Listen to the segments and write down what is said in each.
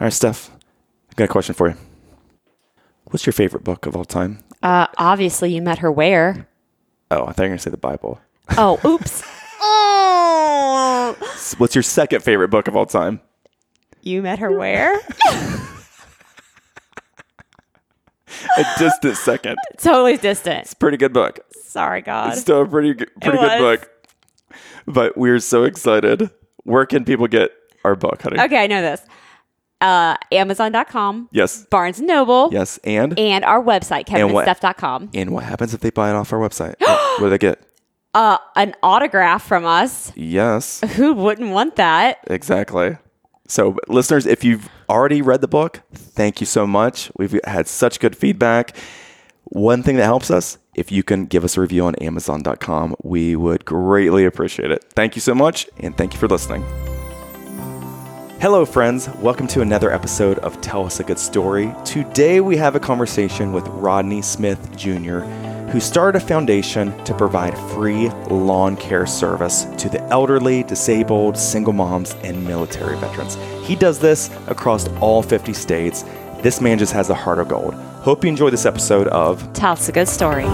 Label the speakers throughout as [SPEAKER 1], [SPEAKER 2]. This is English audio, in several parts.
[SPEAKER 1] All right, Steph, I got a question for you. What's your favorite book of all time?
[SPEAKER 2] Uh, obviously, you met her where?
[SPEAKER 1] Oh, I thought you were going to say the Bible.
[SPEAKER 2] Oh, oops. oh,
[SPEAKER 1] What's your second favorite book of all time?
[SPEAKER 2] you met her where?
[SPEAKER 1] A distant second.
[SPEAKER 2] totally distant.
[SPEAKER 1] It's a pretty good book.
[SPEAKER 2] Sorry, God.
[SPEAKER 1] It's still a pretty good, pretty good book. But we're so excited. Where can people get our book, honey?
[SPEAKER 2] Okay, I know this. Uh, Amazon.com,
[SPEAKER 1] Yes.
[SPEAKER 2] Barnes and Noble,
[SPEAKER 1] Yes. And
[SPEAKER 2] and our website,
[SPEAKER 1] And
[SPEAKER 2] kevinandsteph.com.
[SPEAKER 1] and what happens if they buy it off our website? what, what do they get?
[SPEAKER 2] Uh, an autograph from us.
[SPEAKER 1] Yes.
[SPEAKER 2] Who wouldn't want that?
[SPEAKER 1] Exactly. So, listeners, if you've already read the book, thank you so much. We've had such good feedback. One thing that helps us, if you can give us a review on Amazon.com, we would greatly appreciate it. Thank you so much, and thank you for listening. Hello, friends. Welcome to another episode of Tell Us a Good Story. Today, we have a conversation with Rodney Smith Jr., who started a foundation to provide free lawn care service to the elderly, disabled, single moms, and military veterans. He does this across all 50 states. This man just has a heart of gold. Hope you enjoy this episode of
[SPEAKER 2] Tell us a good story.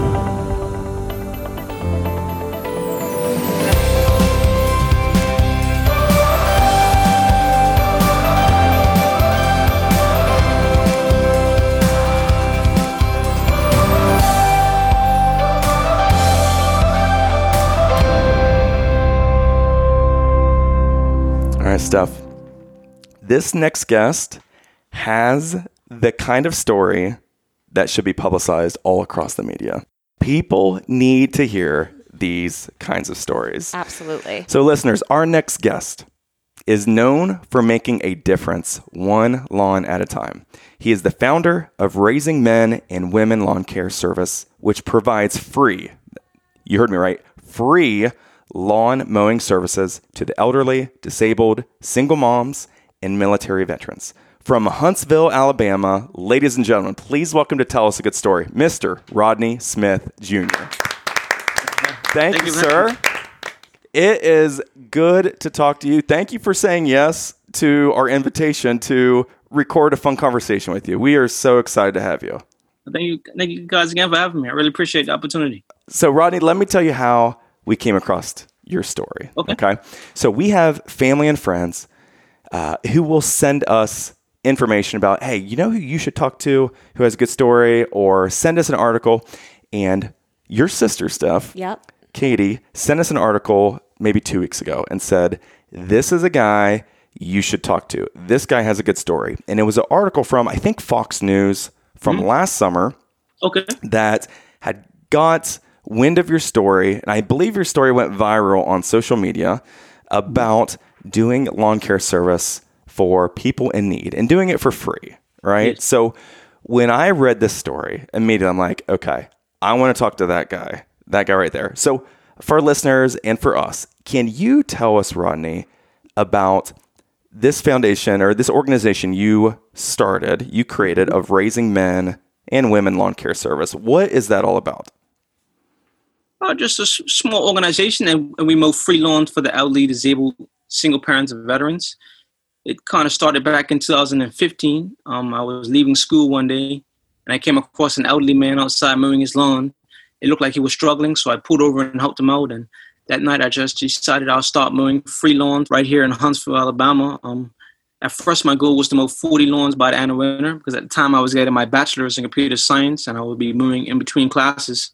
[SPEAKER 1] Right, Steph. This next guest has the kind of story that should be publicized all across the media. People need to hear these kinds of stories.
[SPEAKER 2] Absolutely.
[SPEAKER 1] So, listeners, our next guest is known for making a difference one lawn at a time. He is the founder of Raising Men and Women Lawn Care Service, which provides free, you heard me right, free lawn mowing services to the elderly, disabled, single moms, and military veterans. From Huntsville, Alabama, ladies and gentlemen, please welcome to tell us a good story, Mr. Rodney Smith Jr. Thank,
[SPEAKER 3] Thank
[SPEAKER 1] you, sir. It is good to talk to you. Thank you for saying yes to our invitation to record a fun conversation with you. We are so excited to have you.
[SPEAKER 3] Thank you, thank you guys again for having me. I really appreciate the opportunity.
[SPEAKER 1] So, Rodney, let me tell you how we came across your story.
[SPEAKER 3] Okay.
[SPEAKER 1] So, we have family and friends uh, who will send us information about, hey, you know who you should talk to who has a good story, or send us an article. And your sister, Steph,
[SPEAKER 2] Yep.
[SPEAKER 1] Katie, sent us an article maybe two weeks ago and said, This is a guy you should talk to. This guy has a good story. And it was an article from, I think, Fox News from last summer
[SPEAKER 3] Okay.
[SPEAKER 1] that had got wind of your story, and I believe your story went viral on social media about doing lawn care service for people in need and doing it for free, right?
[SPEAKER 3] Yes.
[SPEAKER 1] So when I read this story, immediately I'm like, okay, I want to talk to that guy, that guy right there. So for listeners and for us, can you tell us, Rodney, about this foundation or this organization you started, you created of raising men and women lawn care service? What is that all about?
[SPEAKER 3] Oh, just a s- small organization, and, and we mow free lawns for the elderly, disabled, single parents, and veterans. It kind of started back in 2015. Um, I was leaving school one day, and I came across an elderly man outside mowing his lawn. It looked like he was struggling, so I pulled over and helped him out. And that night, I just decided I'll start mowing free lawns right here in Huntsville, Alabama. Um, at first, my goal was to mow 40 lawns by the end of winter because at the time I was getting my bachelor's in computer science, and I would be mowing in between classes.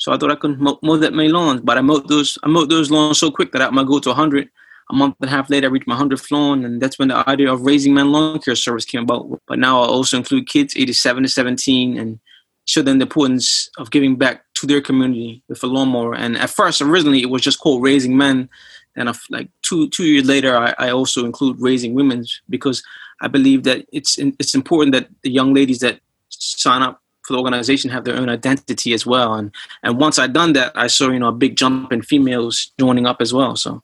[SPEAKER 3] So I thought I could mow, that many lawns, but I mowed those. I mowed those lawns so quick that I might go to 100. A month and a half later, I reached my 100th lawn, and that's when the idea of raising men lawn care service came about. But now I also include kids 87 to 17 and show them the importance of giving back to their community with a lawnmower. And at first, originally, it was just called Raising Men. And of like two two years later, I, I also include Raising Women because I believe that it's it's important that the young ladies that sign up for the organization have their own identity as well. And and once I done that, I saw you know a big jump in females joining up as well. So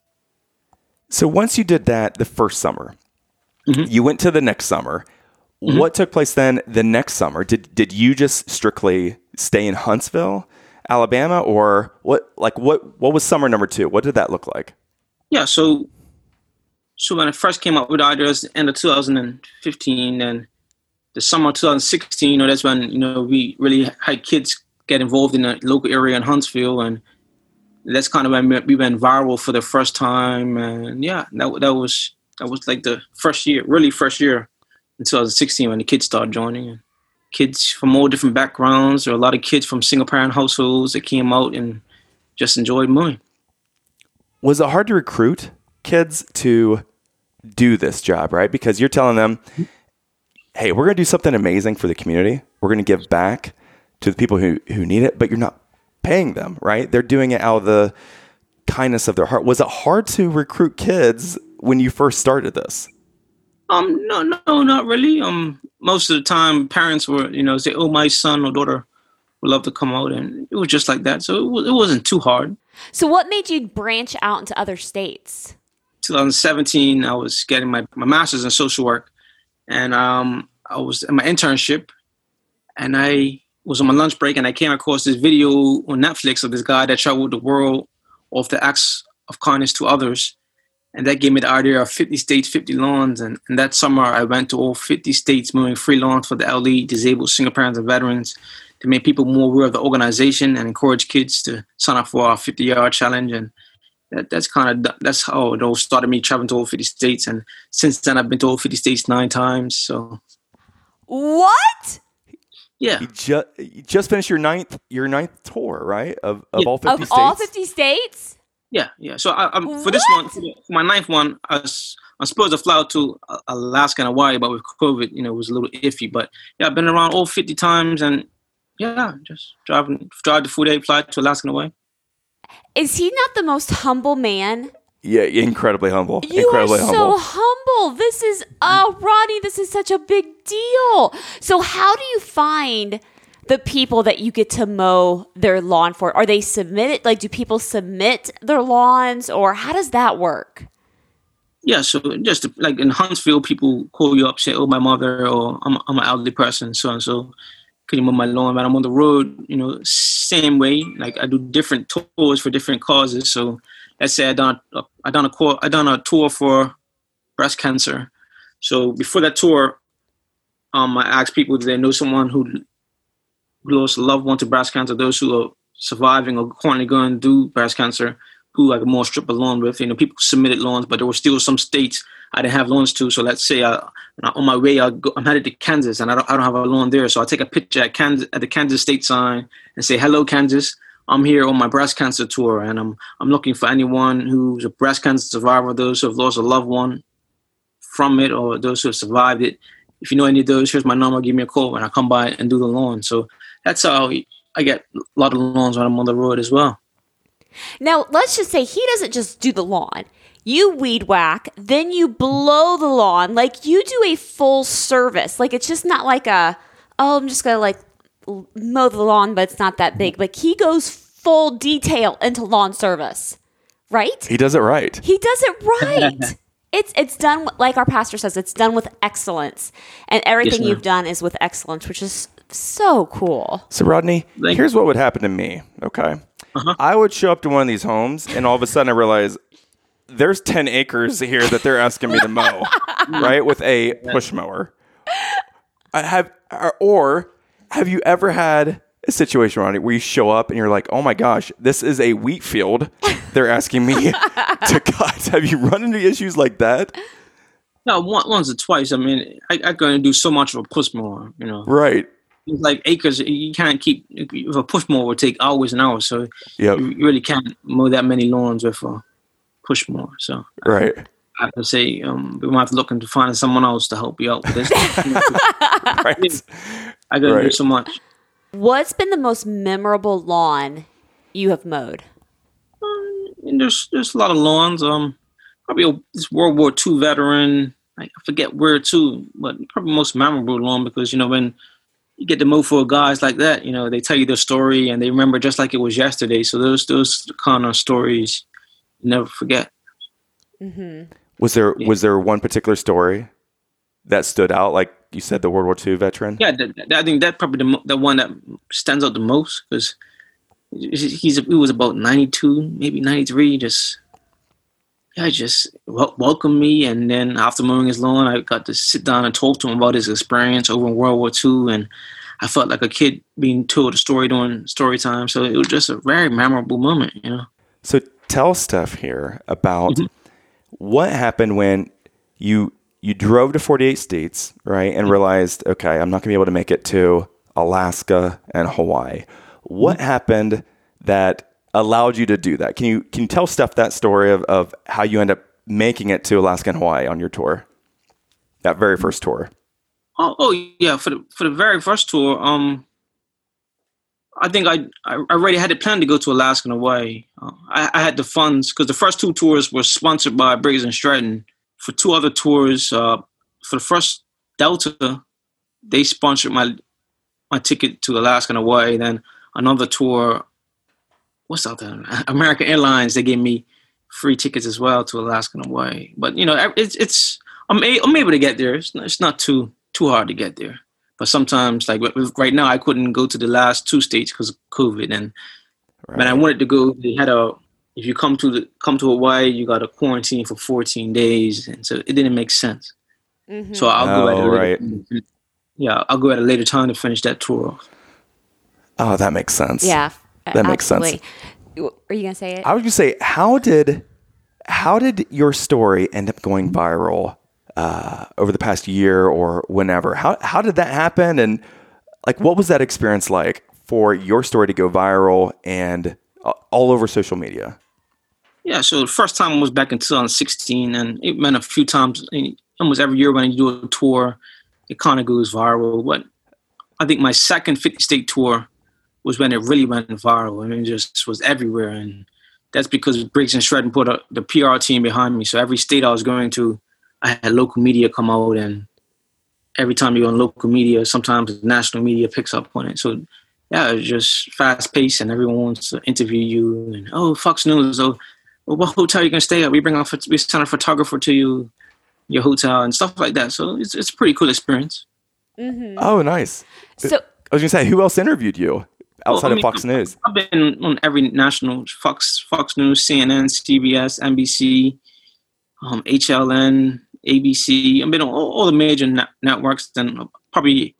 [SPEAKER 1] So once you did that the first summer,
[SPEAKER 3] Mhm.
[SPEAKER 1] you went to the next summer. What took place then the next summer? Did did you just strictly stay in Huntsville, Alabama, or what? Like what? What was summer number two? What did that look like?
[SPEAKER 3] yeah, so so when I first came up with the idea, it was the end of 2015, and the summer 2016, you know, that's when you know we really had kids get involved in the local area in Huntsville, and that's kind of when we went viral for the first time, and yeah, that that was that was like the first year, really first year in 2016 when the kids started joining. And kids from all different backgrounds. Were a lot of kids from single parent households that came out and just enjoyed mowing.
[SPEAKER 1] Was it hard to recruit kids to do this job, right? Because you're telling them, hey, we're going to do something amazing for the community. We're going to give back to the people who, who need it, but you're not paying them, right? They're doing it out of the kindness of their heart. Was it hard to recruit kids when you first started this?
[SPEAKER 3] Um, no, no, not really. Um, most of the time, parents were, you know, say, "Oh, my son or daughter would love to come out," and it was just like that. So it, was, it wasn't too hard.
[SPEAKER 2] So, what made you branch out into other states?
[SPEAKER 3] 2017, I was getting my, my master's in social work, and um, I was in my internship, and I was on my lunch break, and I came across this video on Netflix of this guy that traveled the world of the acts of kindness to others and that gave me the idea of 50 states, 50 lawns. And, and that summer, I went to all 50 states mowing free lawns for the elderly, disabled, single parents, and veterans to make people more aware of the organization and encourage kids to sign up for our 50 yard challenge. And that, that's kind of that's how it all started me traveling to all 50 states. And since then, I've been to all 50 states nine times. So,
[SPEAKER 2] what?
[SPEAKER 3] Yeah,
[SPEAKER 1] you just you just finished your ninth your ninth tour, right? Of of
[SPEAKER 3] Yeah.
[SPEAKER 1] all fifty
[SPEAKER 2] Of
[SPEAKER 1] states.
[SPEAKER 2] all 50 states?
[SPEAKER 3] Yeah, yeah. So I, I'm, for this one, for, my ninth one, I was I'm supposed to fly out to uh, Alaska and Hawaii, but with COVID, you know, it was a little iffy. But yeah, I've been around all 50 times, and yeah, just driving, drive the food aid, fly to Alaska and Hawaii.
[SPEAKER 2] Is he not the most humble man?
[SPEAKER 1] yeah, incredibly humble.
[SPEAKER 2] You
[SPEAKER 1] incredibly
[SPEAKER 2] are
[SPEAKER 1] humble.
[SPEAKER 2] so humble. This is, uh, oh, Ronnie, this is such a big deal. So, how do you find the people that you get to mow their lawn for? Are they submitted? Like, do people submit their lawns, or how does that work?
[SPEAKER 3] Yeah, so just like in Huntsville, people call you up, say, "Oh, my mother," or "I'm, I'm an elderly person, so and so." Can you mow my lawn? When I'm on the road, you know, same way. Like I do different tours for different causes. So let's say I done I done a call, I done a tour for breast cancer. So before that tour, um, I asked people, do they know someone who lost a loved one to breast cancer? Those who are surviving or currently going through breast cancer, who I could more strip a lawn with. You know, people submitted lawns, but there were still some states I didn't have lawns to. So let's say I, on my way, I go, I'm headed to Kansas, and I don't, I don't have a lawn there. So I take a picture at Kansas at the Kansas state sign and say, "Hello, Kansas." I'm here on my breast cancer tour, and I'm I'm looking for anyone who's a breast cancer survivor, those who have lost a loved one from it, or those who have survived it. If you know any of those, here's my number. Give me a call, and I come by and do the lawn. So that's how I get a lot of lawns when I'm on the road as well.
[SPEAKER 2] Now, let's just say he doesn't just do the lawn. You weed whack, then you blow the lawn. Like you do a full service. Like it's just not like a, oh, I'm just going to like mow the lawn, but it's not that big. Like he goes full detail into lawn service, right?
[SPEAKER 1] he does it right.
[SPEAKER 2] He does it right. it's it's done like our pastor says. It's done with excellence, and everything
[SPEAKER 3] ma'am.
[SPEAKER 2] you've done is with excellence, which is so cool.
[SPEAKER 1] So Rodney,
[SPEAKER 3] Thank-
[SPEAKER 1] here's what would happen to me. Okay, Uh-huh. I would show up to one of these homes, and all of a sudden I realize there's ten acres here that they're asking me to mow, right, with a push mower. I have, or- have you ever had a situation, Ronnie, where you show up and you're like, "Oh my gosh, this is a wheat field." They're asking me to cut. Have you run into issues like that?
[SPEAKER 3] No, once or twice. I mean, I, I can do so much of a push mower, you know.
[SPEAKER 1] Right.
[SPEAKER 3] It's like acres. You can't keep if a push mower would take hours and hours. So
[SPEAKER 1] Yep.
[SPEAKER 3] you really can't mow that many lawns with a push mower. So
[SPEAKER 1] Right.
[SPEAKER 3] I have to say, um, we might have to look into finding someone else to help you out with this.
[SPEAKER 1] Right.
[SPEAKER 3] I gotta do
[SPEAKER 1] Right.
[SPEAKER 3] so much.
[SPEAKER 2] What's been the most memorable lawn you have mowed?
[SPEAKER 3] And there's there's a lot of lawns. Um, probably a, this World War II veteran. I I forget where to, but probably most memorable lawn because you know when you get to mow for guys like that, you know they tell you their story and they remember just like it was yesterday. So those those kind of stories you never forget. Mm-hmm.
[SPEAKER 1] Was there
[SPEAKER 3] Yeah.
[SPEAKER 1] was there one particular story that stood out? Like you said, the World War II veteran.
[SPEAKER 3] Yeah, that, that- I think that probably the, the one that stands out the most because he's he was about ninety two, maybe ninety three. Just yeah, just wel- welcomed me. And then after mowing his lawn, I got to sit down and talk to him about his experience over in World War II. And I felt like a kid being told a story during story time. So it was just a very memorable moment, you know.
[SPEAKER 1] So tell stuff here about
[SPEAKER 3] Mm-hmm.
[SPEAKER 1] what happened when you you drove to 48 states, right,
[SPEAKER 3] Mm-hmm.
[SPEAKER 1] and realized, okay, I'm not going to be able to make it to Alaska and Hawaii. What
[SPEAKER 3] Mm-hmm.
[SPEAKER 1] happened that allowed you to do that? Can you can you tell Steph that story of, of how you end up making it to Alaska and Hawaii on your tour? That very first tour.
[SPEAKER 3] Oh, oh yeah, for the for the very first tour, um, I think I I already had it planned to go to Alaska and Hawaii. Uh, I, I had the funds because the first two tours were sponsored by Briggs and Stratton. For two other tours, uh, for the first Delta, they sponsored my my ticket to Alaska and Hawaii. Then another tour, what's out there? American Airlines. They gave me free tickets as well to Alaska and Hawaii. But you know, it's it's I'm a, I'm able to get there. It's not, it's not too too hard to get there. But sometimes, like right now, I couldn't go to the last two states because of COVID. And when I wanted to go, they had a if you come to the come to Hawaii, you got to quarantine for 14 days, and so it didn't make sense. So mm-hmm. I'll go at
[SPEAKER 1] Oh,
[SPEAKER 3] a later, yeah, I'll go at a later time to finish that tour off.
[SPEAKER 1] Oh, that makes sense.
[SPEAKER 2] Yeah,
[SPEAKER 1] That makes sense.
[SPEAKER 2] Are you gonna say it?
[SPEAKER 1] I was gonna say, how did how did your story end up going viral uh, over the past year or whenever? How how did that happen? And like, what was that experience like for your story to go viral and uh, all over social media?
[SPEAKER 3] Yeah, so the first time was back in 2016, and it went a few times, almost every year when you do a tour, it kind of goes viral. But I think my second 50 state tour was when it really went viral. I mean, it just was everywhere. And that's because Briggs and Stratton put a, the PR team behind me. So every state I was going to, I had local media come out. And every time you go on local media, sometimes national media picks up on it. So yeah, it's just fast paced and everyone wants to interview you. And oh, Fox News, oh, well, what hotel you gonna stay at? We bring a we send a photographer to you, your hotel and stuff like that. So it's it's a pretty cool experience. Mm-hmm.
[SPEAKER 1] Oh, nice.
[SPEAKER 2] So
[SPEAKER 1] I was gonna say, who else interviewed you outside
[SPEAKER 3] Well, I
[SPEAKER 1] of Fox News?
[SPEAKER 3] I've been on every national Fox Fox News, CNN, CBS, NBC, um, HLN, ABC. I've been on all, all the major net- networks. And probably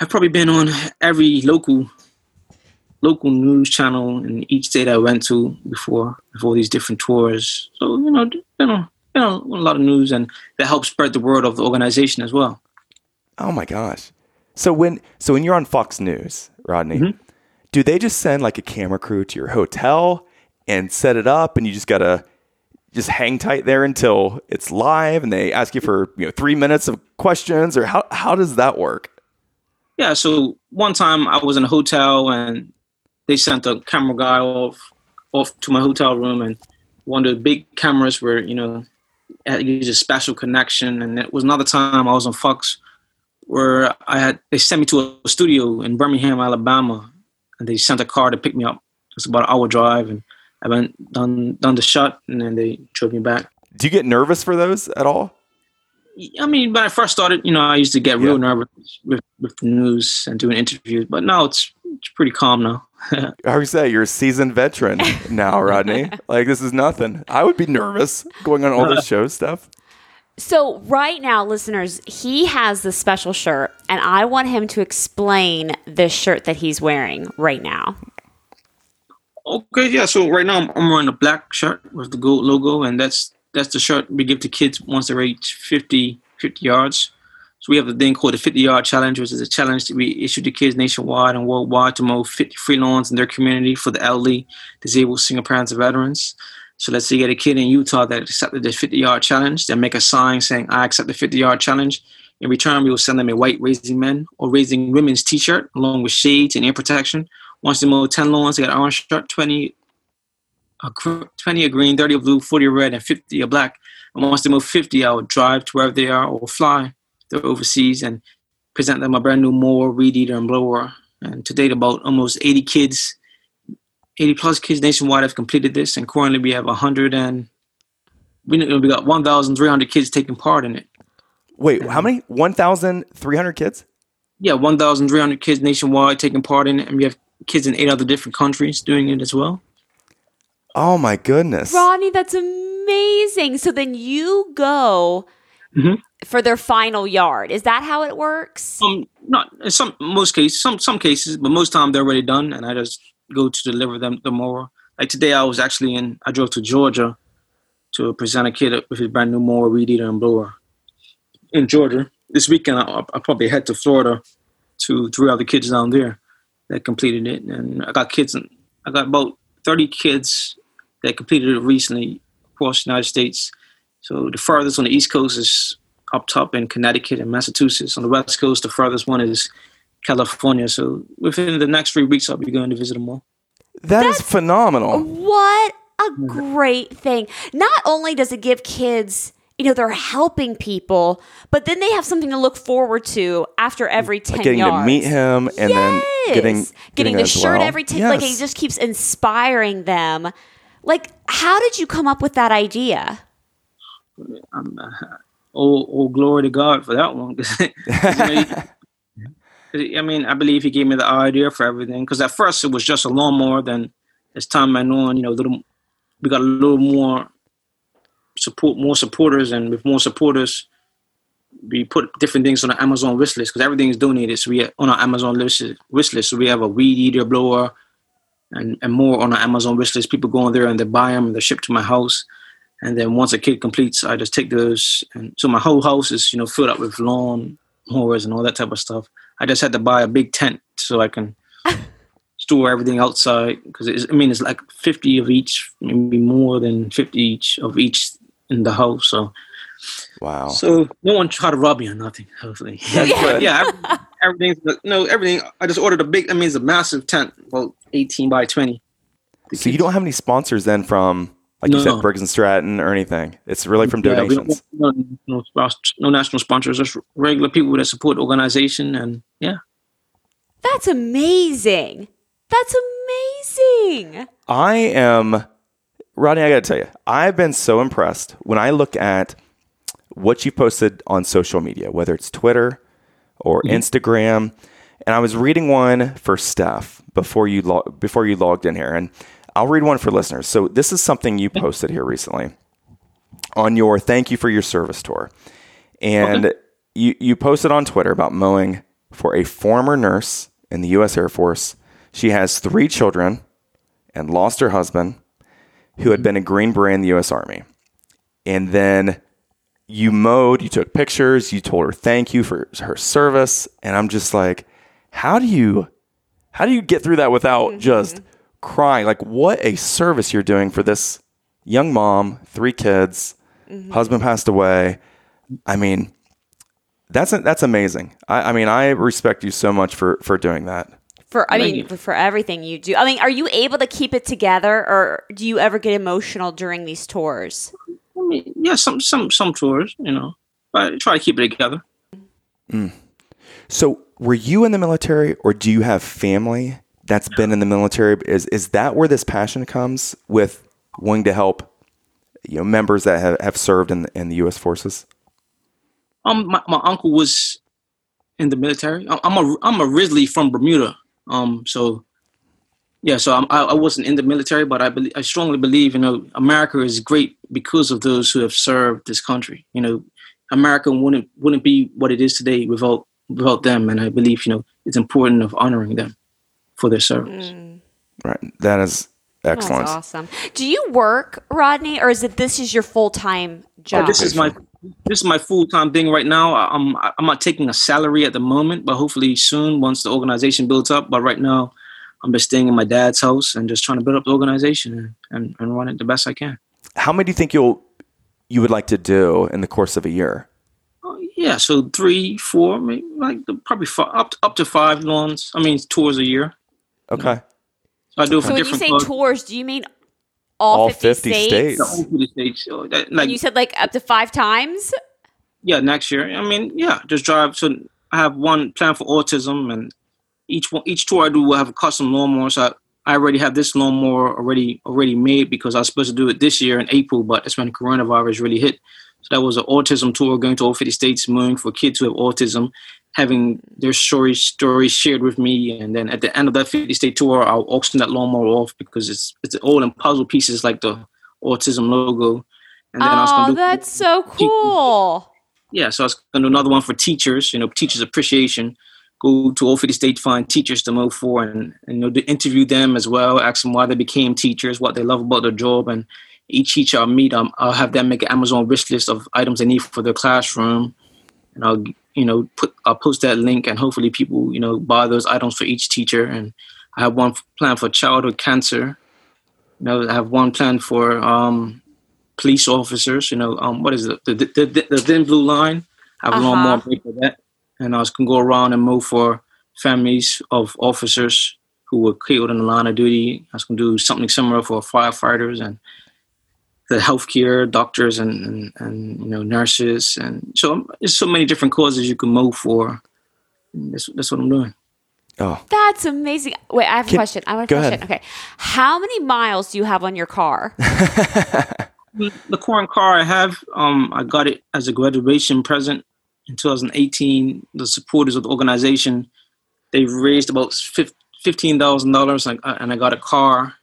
[SPEAKER 3] I've probably been on every local local news channel in each state I went to before before these different tours. So you know, been on, been on a lot of news, and that helps spread the word of the organization as well.
[SPEAKER 1] Oh my gosh. So when so when you're on Fox News, Rodney, mm-hmm. do they just send like a camera crew to your hotel and set it up and you just gotta just hang tight there until it's live and they ask you for, you know, three minutes of questions or how how does that work?
[SPEAKER 3] Yeah, so one time I was in a hotel and they sent a camera guy off off to my hotel room and one of the big cameras were, you know, to use a special connection and it was another time I was on Fox where I had they sent me to a studio in Birmingham, Alabama, and they sent a car to pick me up. It's about an hour drive and I went done done the shot and then they drove me back.
[SPEAKER 1] Do you get nervous for those at all?
[SPEAKER 3] I mean, when I first started, you know, I used to get real
[SPEAKER 1] Yeah.
[SPEAKER 3] nervous with, with the news and doing interviews, but now it's it's pretty calm now.
[SPEAKER 1] I would say you're a seasoned veteran now, Rodney. like this is nothing. I would be nervous going on all this show stuff.
[SPEAKER 2] So right now, listeners, he has the special shirt, and I want him to explain this shirt that he's wearing right now.
[SPEAKER 3] Okay, yeah. So right now I'm, I'm wearing a black shirt with the gold logo, and that's that's the shirt we give to kids once they reach 50, 50 yards. So we have a thing called the 50 yard challenge, which is a challenge that we issue to kids nationwide and worldwide to mow 50 free lawns in their community for the elderly, disabled, single parents, and veterans. So let's say you get a kid in Utah that accepted the 50 yard challenge, they make a sign saying, I accept the 50 yard challenge. In return, we will send them a white Raising Men or Raising Women's t shirt along with shades and ear protection. Once they mow 10 lawns, they get an orange shirt, 20 a, 20 a green, 30 a blue, 40 a red, and 50 a black. And once they mow 50, I will drive to wherever they are or fly. They're overseas and present them a brand new mower, weed eater, and blower. And to date, about almost 80 kids, 80 plus kids nationwide have completed this. And currently, we have 100 and we, we got 1,300 kids taking part in it.
[SPEAKER 1] Wait, how many? One thousand three hundred kids?
[SPEAKER 3] Yeah, 1,300 kids nationwide taking part in it. And we have kids in eight other different countries doing it as well.
[SPEAKER 1] Oh my goodness.
[SPEAKER 2] Ronnie, that's amazing. So then you go
[SPEAKER 3] Mhm.
[SPEAKER 2] for their final yard. Is that how it works?
[SPEAKER 3] Um, not in some most cases, some some cases, but most time they're already done, and I just go to deliver them the mower. Like today, I was actually in. I drove to Georgia to present a kid with his brand new mower, weed eater, and blower in Georgia. This weekend, I, I probably head to Florida to three other kids down there that completed it, and I got kids. I got about thirty kids that completed it recently across the United States. So the farthest on the East Coast is up top in Connecticut and Massachusetts. On the West Coast, the farthest one is California. So within the next three weeks, I'll be going to visit them all.
[SPEAKER 1] That is phenomenal.
[SPEAKER 2] What a great thing. Not only does it give kids, you know, they're helping people, but then they have something to look forward to after every 10
[SPEAKER 1] Like getting
[SPEAKER 2] yards.
[SPEAKER 1] to meet him and then getting
[SPEAKER 2] Yes. getting, the shirt
[SPEAKER 1] well.
[SPEAKER 2] every ten like
[SPEAKER 1] Yes.
[SPEAKER 2] it just keeps inspiring them. Like how did you come up with that idea?
[SPEAKER 3] I'm, uh, oh, oh, glory to God for that one. 'Cause, you know, he- I mean, I believe he gave me the idea for everything. Because at first it was just a lawnmower. Then as time went on, you know, little we got a little more support, more supporters, and with more supporters, we put different things on the Amazon wish list because everything is donated. So we have, on our Amazon wish list. So we have a weed eater blower, and and more on our Amazon wish list. People go on there and they buy them and they ship to my house. And then once a kid completes, I just take those. And so my whole house is, you know, filled up with lawn mowers and all that type of stuff. I just had to buy a big tent so I can store everything outside because uh, I mean it's like 50 of each, maybe more than 50 each of each in the house. So
[SPEAKER 1] Wow.
[SPEAKER 3] so no one tried to rob me or nothing. Hopefully,
[SPEAKER 1] That's good.
[SPEAKER 3] yeah. every- Everything's no everything. I just ordered a big. I mean, it's a massive tent, about 18 by 20.
[SPEAKER 1] So you don't have any sponsors then from like you said Briggs and Stratton or anything. It's really from
[SPEAKER 3] Yeah, we don't
[SPEAKER 1] donations.
[SPEAKER 3] want no, no, no national sponsors, just regular people that support organization, and yeah.
[SPEAKER 2] That's amazing. That's amazing.
[SPEAKER 1] I am Rodney, I got to tell you. I've been so impressed when I look at what you posted on social media, whether it's Twitter or mm-hmm. Instagram. And I was reading one for Steph before you lo- before you logged in here, and I'll read one for listeners. So this is something you posted here recently on your thank you for your service tour, and you you posted on Twitter about mowing for a former nurse in the U.S. Air Force. She has three children and lost her husband, who had mm-hmm. been a Green Beret in the U.S. Army, and then you mowed, you took pictures, you told her thank you for her service, and I'm just like, how do you, how do you get through that without mm-hmm. just crying? Like, what a service you're doing for this young mom, three kids, mm-hmm. husband passed away. I mean, that's that's amazing. I, I mean, I respect you so much for for doing that.
[SPEAKER 2] For I mean,
[SPEAKER 3] you.
[SPEAKER 2] for everything you do. I mean, are you able to keep it together, or do you ever get emotional during these tours?
[SPEAKER 3] I mean, yeah, some some some tours, you know, but I try to keep it together. Mm.
[SPEAKER 1] So, were you in the military, or do you have family that's been in the military? Is is that where this passion comes with wanting to help, you know, members that have, have served in the, in the U.S. forces?
[SPEAKER 3] Um, my, my uncle was in the military. I'm a I'm originally from Bermuda. Um, so yeah, so I I wasn't in the military, but I believe I strongly believe you know America is great because of those who have served this country. You know, America wouldn't wouldn't be what it is today without without them, and I believe you know it's important of honoring them for their service. Mm.
[SPEAKER 1] Right. That is excellent.
[SPEAKER 2] That's awesome. Do you work, Rodney, or is it this is your full time uh, job?
[SPEAKER 3] Oh, this is my this is my full time thing right now. I- I'm I'm not taking a salary at the moment, but hopefully soon once the organization builds up. But right now, I'm just staying in my dad's house and just trying to build up the organization and, and, and run it the best I can.
[SPEAKER 1] How many do you think you'll you would like to do in the course of a year?
[SPEAKER 3] Oh, yeah, so three, four, maybe like probably five, up to, up to five lawns. I mean tours a year.
[SPEAKER 1] Okay.
[SPEAKER 3] So I do it for
[SPEAKER 2] so when you say
[SPEAKER 3] clubs.
[SPEAKER 2] tours, do you mean all,
[SPEAKER 1] All
[SPEAKER 2] 50,
[SPEAKER 1] 50
[SPEAKER 2] states?
[SPEAKER 1] states.
[SPEAKER 3] Yeah, all through the states. So that, like
[SPEAKER 2] you said like up to five times.
[SPEAKER 3] yeah, next year. I mean, yeah, just drive. So I have one plan for autism, and each one, each tour I do will have a custom lawnmower. So I, I already have this lawnmower already already made because I was supposed to do it this year in April, but it's when coronavirus really hit. So that was an autism tour going to all 50 states, mowing for kids who have autism. having their story stories shared with me, and then at the end of that 50 state tour, I'll auction that lawnmower off because it's it's all in puzzle pieces like the autism logo.
[SPEAKER 2] And then oh, I was gonna do, that's so cool.
[SPEAKER 3] Yeah, so I was gonna do another one for teachers, you know, teachers appreciation. Go to all 50 state, find teachers to mow for, and, and you know, to interview them as well, ask them why they became teachers, what they love about their job, and each teacher I'll meet, um, I'll have them make an Amazon wish list of items they need for their classroom, and I'll you know put I'll post that link, and hopefully people you know buy those items for each teacher. And I have one plan for childhood cancer. You know, I have one plan for um, police officers. You know, um, what is it? The the, the, the thin blue line. I have uh-huh. a long more for that, and I was can go around and move for families of officers who were killed in the line of duty. I was going to do something similar for firefighters and the healthcare doctors and, and, and, you know nurses and so there's so many different causes you can move for. That's that's what I'm doing.
[SPEAKER 2] Oh, that's amazing. Wait, I have a can, question. I have a question. Ahead. Okay, how many miles do you have on your car?
[SPEAKER 3] the current car I have, um, I got it as a graduation present in 2018. The supporters of the organization, they've raised about fifteen thousand dollars, and I got a car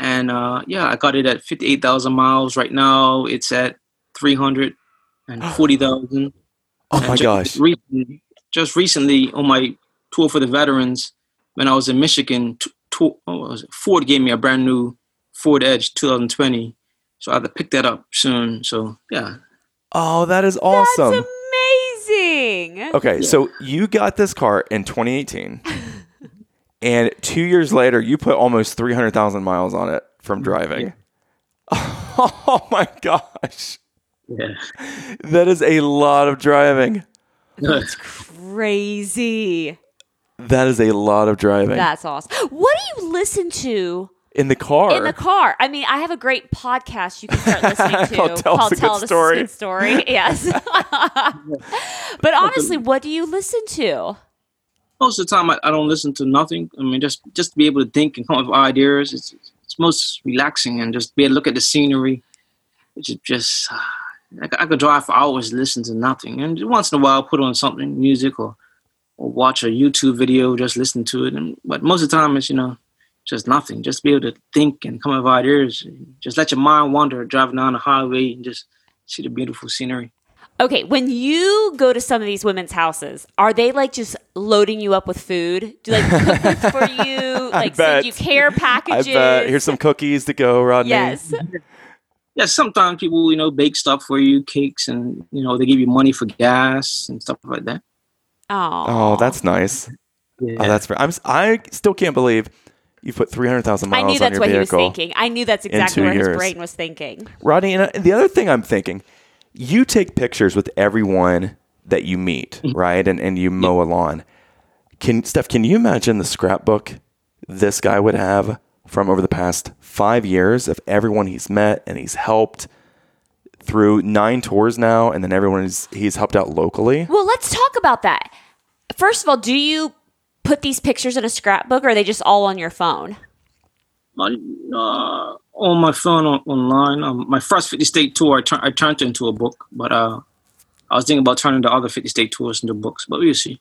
[SPEAKER 3] and uh, yeah, I got it at fifty eight thousand miles. Right now, it's at three hundred and forty thousand.
[SPEAKER 1] oh my
[SPEAKER 3] just
[SPEAKER 1] gosh!
[SPEAKER 3] Recently, just recently on my tour for the veterans, when I was in Michigan, t- t- oh, Ford gave me a brand new Ford Edge 2020, so I have to pick that up soon. So yeah.
[SPEAKER 1] Oh, that is awesome!
[SPEAKER 2] That's amazing.
[SPEAKER 1] Okay, yeah. so you got this car in 2018. And two years later, you put almost 300,000 miles on it from driving. Yeah. Oh my gosh.
[SPEAKER 3] Yeah.
[SPEAKER 1] That is a lot of driving.
[SPEAKER 2] That's crazy.
[SPEAKER 1] That is a lot of driving.
[SPEAKER 2] That's awesome. What do you listen to
[SPEAKER 1] in the car?
[SPEAKER 2] In the car. I mean, I have a great podcast you can start listening to
[SPEAKER 1] called Tell, called Tell Us a Story.
[SPEAKER 2] Good story. Yes. but honestly, what do you listen to?
[SPEAKER 3] Most of the time I, I, don't listen to nothing. I mean, just just to be able to think and come up with ideas. It's it's most relaxing and just be able to look at the scenery. It's just I, I, could drive for hours listen to nothing, and once in a while put on something, music or or watch a YouTube video, just listen to it. And but most of the time it's you know just nothing. Just be able to think and come up with ideas. Just let your mind wander driving down the highway and just see the beautiful scenery.
[SPEAKER 2] Okay, when you go to some of these women's houses, are they like just loading you up with food? Do they like cook for you? Like send you care packages? I bet.
[SPEAKER 1] Here's some cookies to go, Rodney.
[SPEAKER 2] Yes.
[SPEAKER 3] Yeah, sometimes people, you know, bake stuff for you, cakes, and you know, they give you money for gas and stuff like that.
[SPEAKER 2] Oh,
[SPEAKER 1] oh, that's nice. Yeah. Oh, that's. I'm. I still can't believe you put three hundred thousand miles. On your vehicle.
[SPEAKER 2] I knew that's
[SPEAKER 1] what
[SPEAKER 2] he was thinking. I knew that's exactly what his brain was thinking.
[SPEAKER 1] Rodney, and uh, the other thing I'm thinking you take pictures with everyone that you meet, mm-hmm. right? And and you mow a lawn. Can Steph, can you imagine the scrapbook this guy would have from over the past five years of everyone he's met and he's helped through nine tours now, and then everyone he's, he's helped out locally?
[SPEAKER 2] Well, let's talk about that. First of all, do you put these pictures in a scrapbook, or are they just all on your phone?
[SPEAKER 3] Uh, on my phone on, online. Um, my first 50 state tour, I, tur- I turned it into a book, but uh, I was thinking about turning the other 50 state tours into books, but we'll see.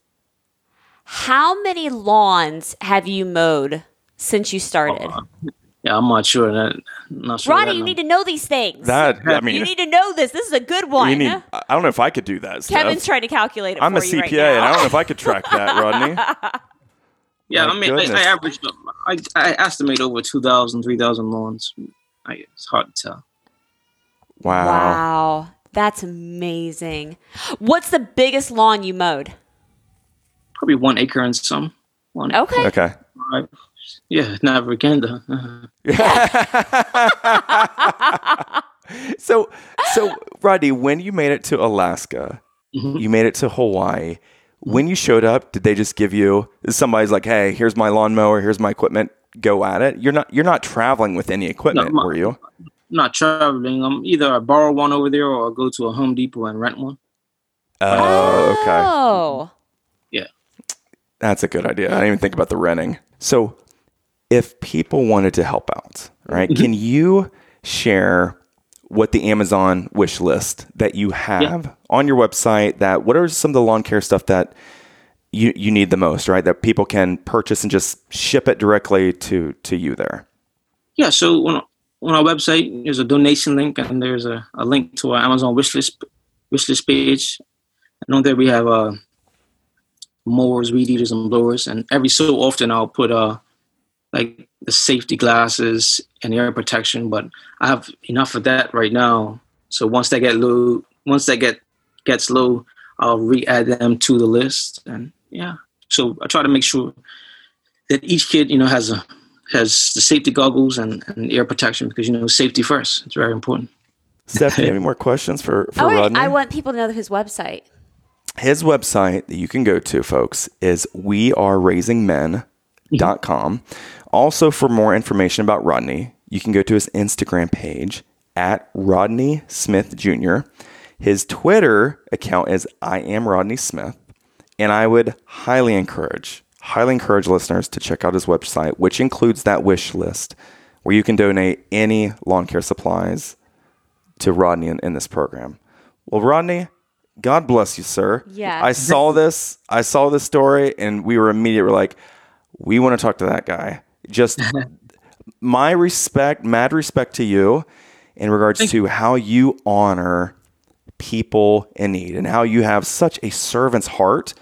[SPEAKER 2] How many lawns have you mowed since you started? Uh,
[SPEAKER 3] yeah, I'm not sure. That, not sure
[SPEAKER 2] Ronnie, you need to know these things.
[SPEAKER 1] That I mean,
[SPEAKER 2] you need to know this. This is a good one.
[SPEAKER 1] Need, I don't know if I could do that. Steph.
[SPEAKER 2] Kevin's trying to calculate it.
[SPEAKER 1] I'm a CPA,
[SPEAKER 2] right
[SPEAKER 1] and I don't know if I could track that, Rodney.
[SPEAKER 3] Yeah, My I mean, I, I average, I, I estimate over 2,000, 3,000 lawns. I, it's hard to tell.
[SPEAKER 1] Wow.
[SPEAKER 2] Wow. That's amazing. What's the biggest lawn you mowed?
[SPEAKER 3] Probably one acre and some. One
[SPEAKER 2] okay.
[SPEAKER 1] Okay.
[SPEAKER 3] Yeah, never again though.
[SPEAKER 1] so, so Rodney, when you made it to Alaska, mm-hmm. you made it to Hawaii when you showed up, did they just give you somebody's like, "Hey, here's my lawnmower, here's my equipment, go at it"? You're not you're not traveling with any equipment, no, were you?
[SPEAKER 3] Not traveling. I'm either I borrow one over there or I go to a Home Depot and rent one.
[SPEAKER 1] Oh, okay.
[SPEAKER 2] Oh,
[SPEAKER 3] yeah,
[SPEAKER 1] that's a good idea. I didn't even think about the renting. So, if people wanted to help out, right? Mm-hmm. Can you share what the Amazon wish list that you have yeah. on your website. That what are some of the lawn care stuff that you you need the most, right? That people can purchase and just ship it directly to to you there.
[SPEAKER 3] Yeah. So on on our website, there's a donation link, and there's a, a link to our Amazon wishlist wishlist page. And on there we have uh, mowers, weed eaters, and blowers. And every so often I'll put uh like the safety glasses and ear protection, but I have enough of that right now. So once they get low, once they get gets low, I'll re-add them to the list. And yeah, so I try to make sure that each kid, you know, has a has the safety goggles and, and ear protection because you know safety first. It's very important.
[SPEAKER 1] Steph, do you have any more questions for for
[SPEAKER 2] Oh,
[SPEAKER 1] Rodney?
[SPEAKER 2] I want people to know his website.
[SPEAKER 1] His website that you can go to, folks, is weareraisingmen.com. Also, for more information about Rodney, you can go to his Instagram page at Rodney Smith Jr. His Twitter account is I am Rodney Smith. And I would highly encourage, highly encourage listeners to check out his website, which includes that wish list where you can donate any lawn care supplies to Rodney in, in this program. Well, Rodney, God bless you, sir.
[SPEAKER 2] Yes.
[SPEAKER 1] I saw this. I saw this story, and we were immediately like, we want to talk to that guy. Just my respect, mad respect to you in regards to how you honor people in need and how you have such a servant's heart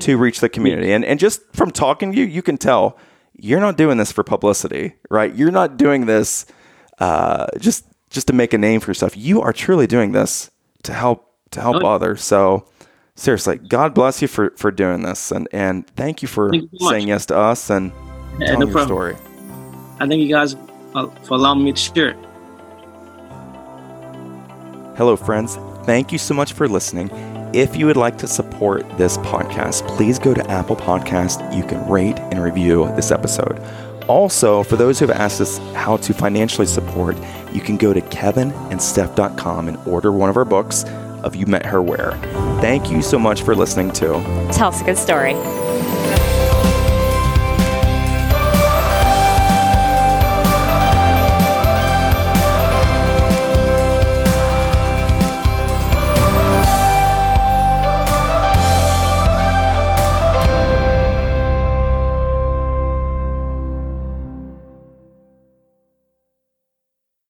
[SPEAKER 1] to reach the community. And and just from talking to you, you can tell you're not doing this for publicity, right? You're not doing this uh, just just to make a name for yourself. You are truly doing this to help to help
[SPEAKER 3] Oh.
[SPEAKER 1] others. So seriously, God bless you for for doing this, and and thank you for
[SPEAKER 3] Thank you so
[SPEAKER 1] saying yes to us and
[SPEAKER 3] Yeah,
[SPEAKER 1] telling
[SPEAKER 3] no
[SPEAKER 1] your
[SPEAKER 3] problem.
[SPEAKER 1] story.
[SPEAKER 3] I thank you guys uh, for allowing me to share it.
[SPEAKER 1] Hello, friends. Thank you so much for listening. If you would like to support this podcast, please go to Apple Podcast. You can rate and review this episode. Also, for those who have asked us how to financially support, you can go to kevinandsteph.com and order one of our books of You Met Her Where. Thank you so much for listening to
[SPEAKER 2] Tell us a good story.